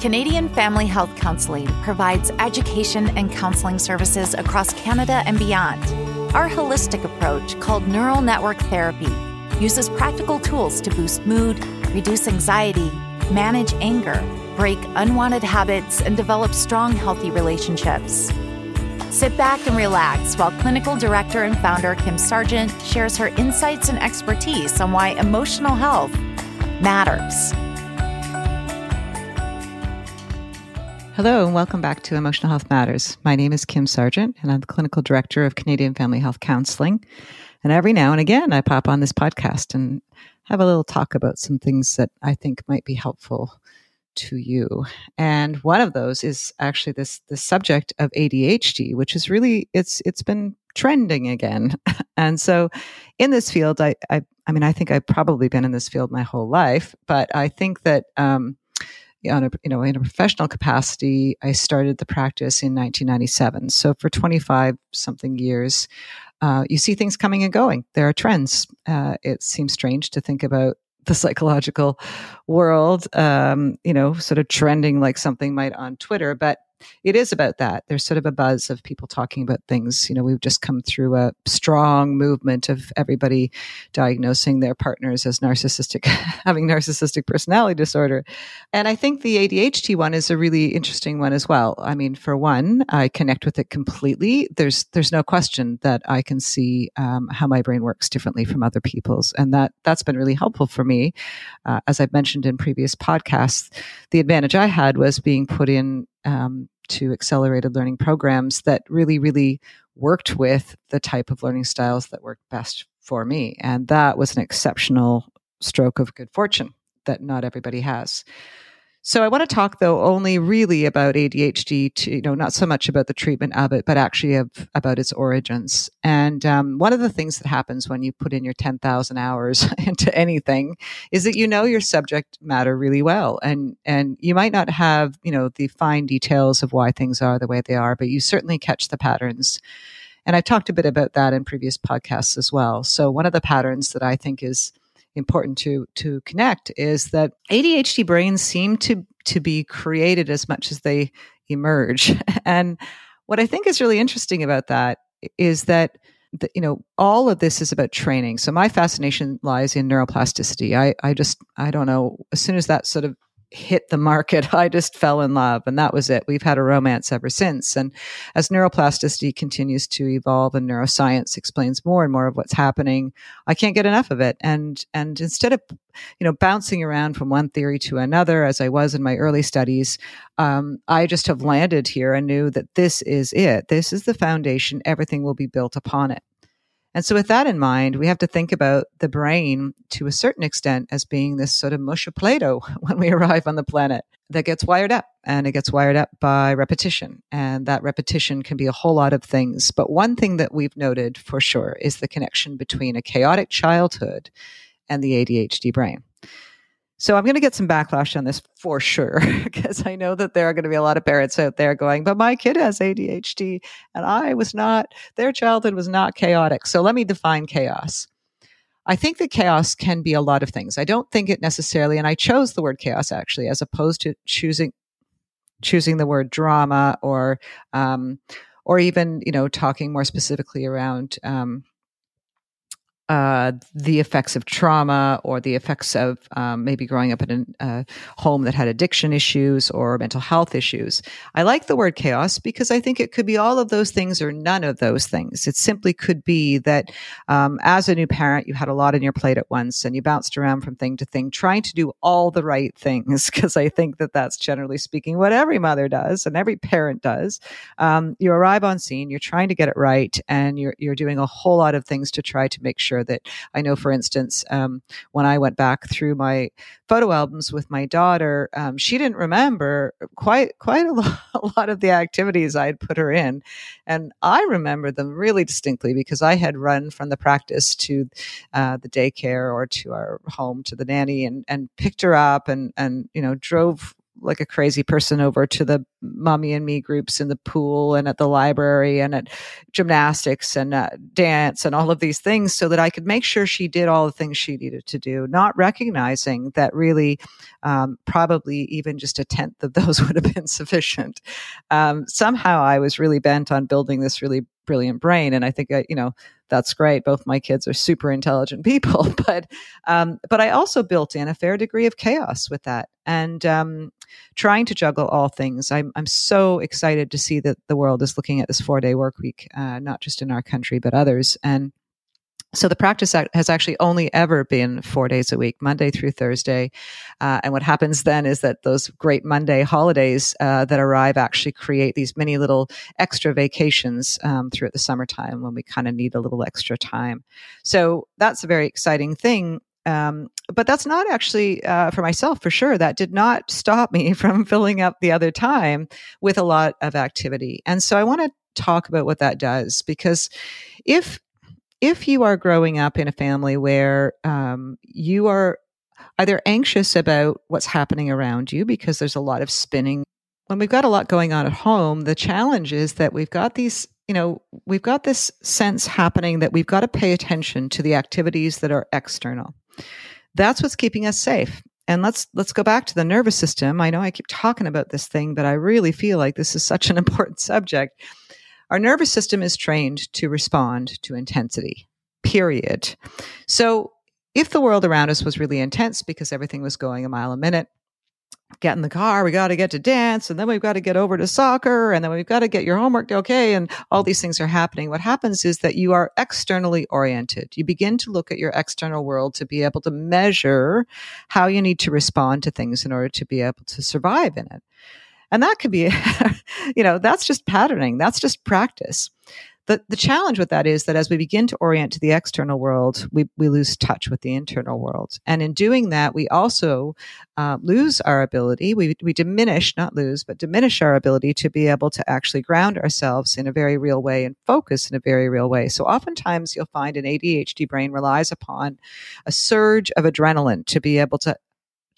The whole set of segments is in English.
Canadian Family Health Counseling provides education and counseling services across Canada and beyond. Our holistic approach, called neural network therapy, uses practical tools to boost mood, reduce anxiety, manage anger, break unwanted habits, and develop strong, healthy relationships. Sit back and relax while clinical director and founder Kim Sargent shares her insights and expertise on why emotional health matters. Hello, and welcome back to Emotional Health Matters. My name is Kim Sargent, and I'm the clinical director of Canadian Family Health Counseling. And every now and again, I pop on this podcast and have a little talk about some things that I think might be helpful to you. And one of those is actually this the subject of ADHD, which is really it's it's been trending again. and so in this field, I, I I mean, I think I've probably been in this field my whole life, but I think that um, on a you know in a professional capacity, I started the practice in 1997. So for 25 something years, uh, you see things coming and going. There are trends. Uh, it seems strange to think about the psychological world, um, you know, sort of trending like something might on Twitter. But it is about that. There's sort of a buzz of people talking about things. You know, we've just come through a strong movement of everybody diagnosing their partners as narcissistic, having narcissistic personality disorder. And I think the ADHD one is a really interesting one as well. I mean, for one, I connect with it completely. There's there's no question that I can see um, how my brain works differently from other people's, and that that's been really helpful for me. Uh, as I've mentioned in previous podcasts, the advantage I had was being put in um, to accelerated learning programs that really, really worked with the type of learning styles that worked best for me. And that was an exceptional stroke of good fortune that not everybody has. So I want to talk though only really about ADHD to, you know, not so much about the treatment of it, but actually of, about its origins. And um, one of the things that happens when you put in your 10,000 hours into anything is that you know your subject matter really well. And, and you might not have, you know, the fine details of why things are the way they are, but you certainly catch the patterns. And I talked a bit about that in previous podcasts as well. So one of the patterns that I think is important to to connect is that ADHD brains seem to to be created as much as they emerge. And what I think is really interesting about that is that the, you know all of this is about training. So my fascination lies in neuroplasticity. I I just I don't know as soon as that sort of hit the market, I just fell in love and that was it. We've had a romance ever since. And as neuroplasticity continues to evolve and neuroscience explains more and more of what's happening, I can't get enough of it. And, and instead of, you know, bouncing around from one theory to another, as I was in my early studies, um, I just have landed here and knew that this is it. This is the foundation. Everything will be built upon it. And so, with that in mind, we have to think about the brain to a certain extent as being this sort of mush of Play Doh when we arrive on the planet that gets wired up. And it gets wired up by repetition. And that repetition can be a whole lot of things. But one thing that we've noted for sure is the connection between a chaotic childhood and the ADHD brain. So I'm going to get some backlash on this for sure, because I know that there are going to be a lot of parents out there going, but my kid has ADHD and I was not, their childhood was not chaotic. So let me define chaos. I think that chaos can be a lot of things. I don't think it necessarily, and I chose the word chaos actually, as opposed to choosing, choosing the word drama or, um, or even, you know, talking more specifically around, um, uh, the effects of trauma or the effects of um, maybe growing up in a uh, home that had addiction issues or mental health issues. I like the word chaos because I think it could be all of those things or none of those things. It simply could be that um, as a new parent, you had a lot on your plate at once and you bounced around from thing to thing, trying to do all the right things. Because I think that that's generally speaking what every mother does and every parent does. Um, you arrive on scene, you're trying to get it right, and you're you're doing a whole lot of things to try to make sure sure that I know, for instance, um, when I went back through my photo albums with my daughter, um, she didn't remember quite quite a lot, a lot of the activities I had put her in, and I remember them really distinctly because I had run from the practice to uh, the daycare or to our home to the nanny and and picked her up and and you know drove like a crazy person over to the mommy and me groups in the pool and at the library and at gymnastics and uh, dance and all of these things so that I could make sure she did all the things she needed to do, not recognizing that really um, probably even just a tenth of those would have been sufficient. Um, somehow I was really bent on building this really brilliant brain. And I think, uh, you know, that's great. Both my kids are super intelligent people, but um, but I also built in a fair degree of chaos with that, and um, trying to juggle all things. I'm I'm so excited to see that the world is looking at this four day work week, uh, not just in our country but others, and so the practice has actually only ever been four days a week, Monday through Thursday. Uh, and what happens then is that those great Monday holidays uh, that arrive actually create these many little extra vacations um, throughout the summertime when we kind of need a little extra time. So that's a very exciting thing. Um, but that's not actually uh, for myself for sure. That did not stop me from filling up the other time with a lot of activity. And so I want to talk about what that does because if if you are growing up in a family where um, you are either anxious about what's happening around you because there's a lot of spinning, when we've got a lot going on at home, the challenge is that we've got these, you know, we've got this sense happening that we've got to pay attention to the activities that are external. That's what's keeping us safe. And let's let's go back to the nervous system. I know I keep talking about this thing, but I really feel like this is such an important subject. Our nervous system is trained to respond to intensity, period. So if the world around us was really intense because everything was going a mile a minute, get in the car, we got to get to dance, and then we've got to get over to soccer, and then we've got to get your homework okay, and all these things are happening. What happens is that you are externally oriented. You begin to look at your external world to be able to measure how you need to respond to things in order to be able to survive in it. And that could be, you know, that's just patterning. That's just practice. The, the challenge with that is that as we begin to orient to the external world, we, we lose touch with the internal world. And in doing that, we also uh, lose our ability, we, we diminish, not lose, but diminish our ability to be able to actually ground ourselves in a very real way and focus in a very real way. So oftentimes you'll find an ADHD brain relies upon a surge of adrenaline to be able to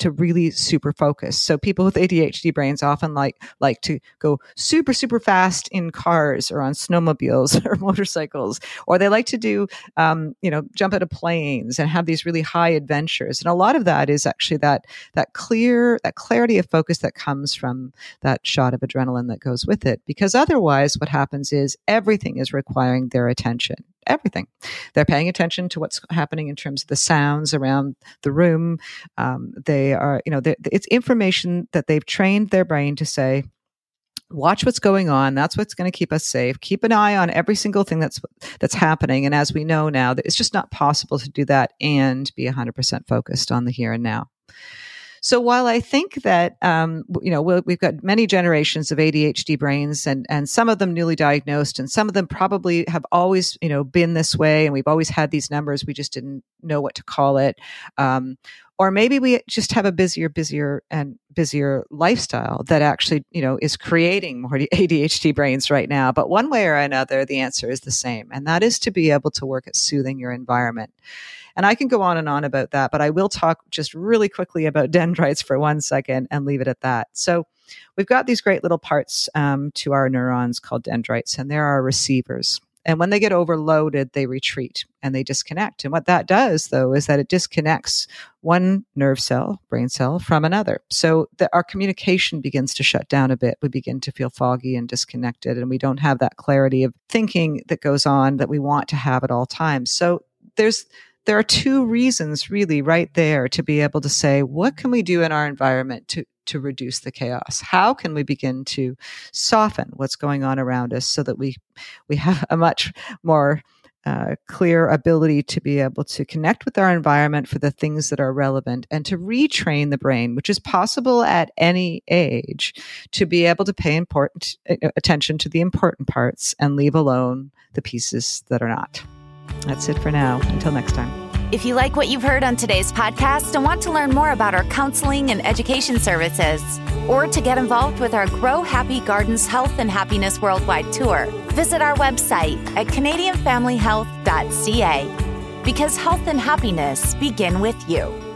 to really super focus. So people with ADHD brains often like like to go super super fast in cars or on snowmobiles or motorcycles, or they like to do um, you know jump out of planes and have these really high adventures. And a lot of that is actually that that clear that clarity of focus that comes from that shot of adrenaline that goes with it. Because otherwise, what happens is everything is requiring their attention everything. They're paying attention to what's happening in terms of the sounds around the room. Um, they are, you know, it's information that they've trained their brain to say, watch what's going on that's what's going to keep us safe keep an eye on every single thing that's that's happening and as we know now it's just not possible to do that and be 100% focused on the here and now so while I think that um, you know we've got many generations of ADHD brains, and and some of them newly diagnosed, and some of them probably have always you know been this way, and we've always had these numbers, we just didn't know what to call it. Um, or maybe we just have a busier, busier, and busier lifestyle that actually, you know, is creating more ADHD brains right now. But one way or another, the answer is the same, and that is to be able to work at soothing your environment. And I can go on and on about that, but I will talk just really quickly about dendrites for one second and leave it at that. So we've got these great little parts um, to our neurons called dendrites, and they're our receivers. And when they get overloaded, they retreat and they disconnect. And what that does, though, is that it disconnects one nerve cell, brain cell, from another. So that our communication begins to shut down a bit. We begin to feel foggy and disconnected, and we don't have that clarity of thinking that goes on that we want to have at all times. So there's there are two reasons really right there to be able to say, what can we do in our environment to, to reduce the chaos? How can we begin to soften what's going on around us so that we, we have a much more uh, clear ability to be able to connect with our environment for the things that are relevant and to retrain the brain, which is possible at any age, to be able to pay important uh, attention to the important parts and leave alone the pieces that are not. That's it for now. Until next time. If you like what you've heard on today's podcast and want to learn more about our counseling and education services, or to get involved with our Grow Happy Gardens Health and Happiness Worldwide Tour, visit our website at CanadianFamilyHealth.ca because health and happiness begin with you.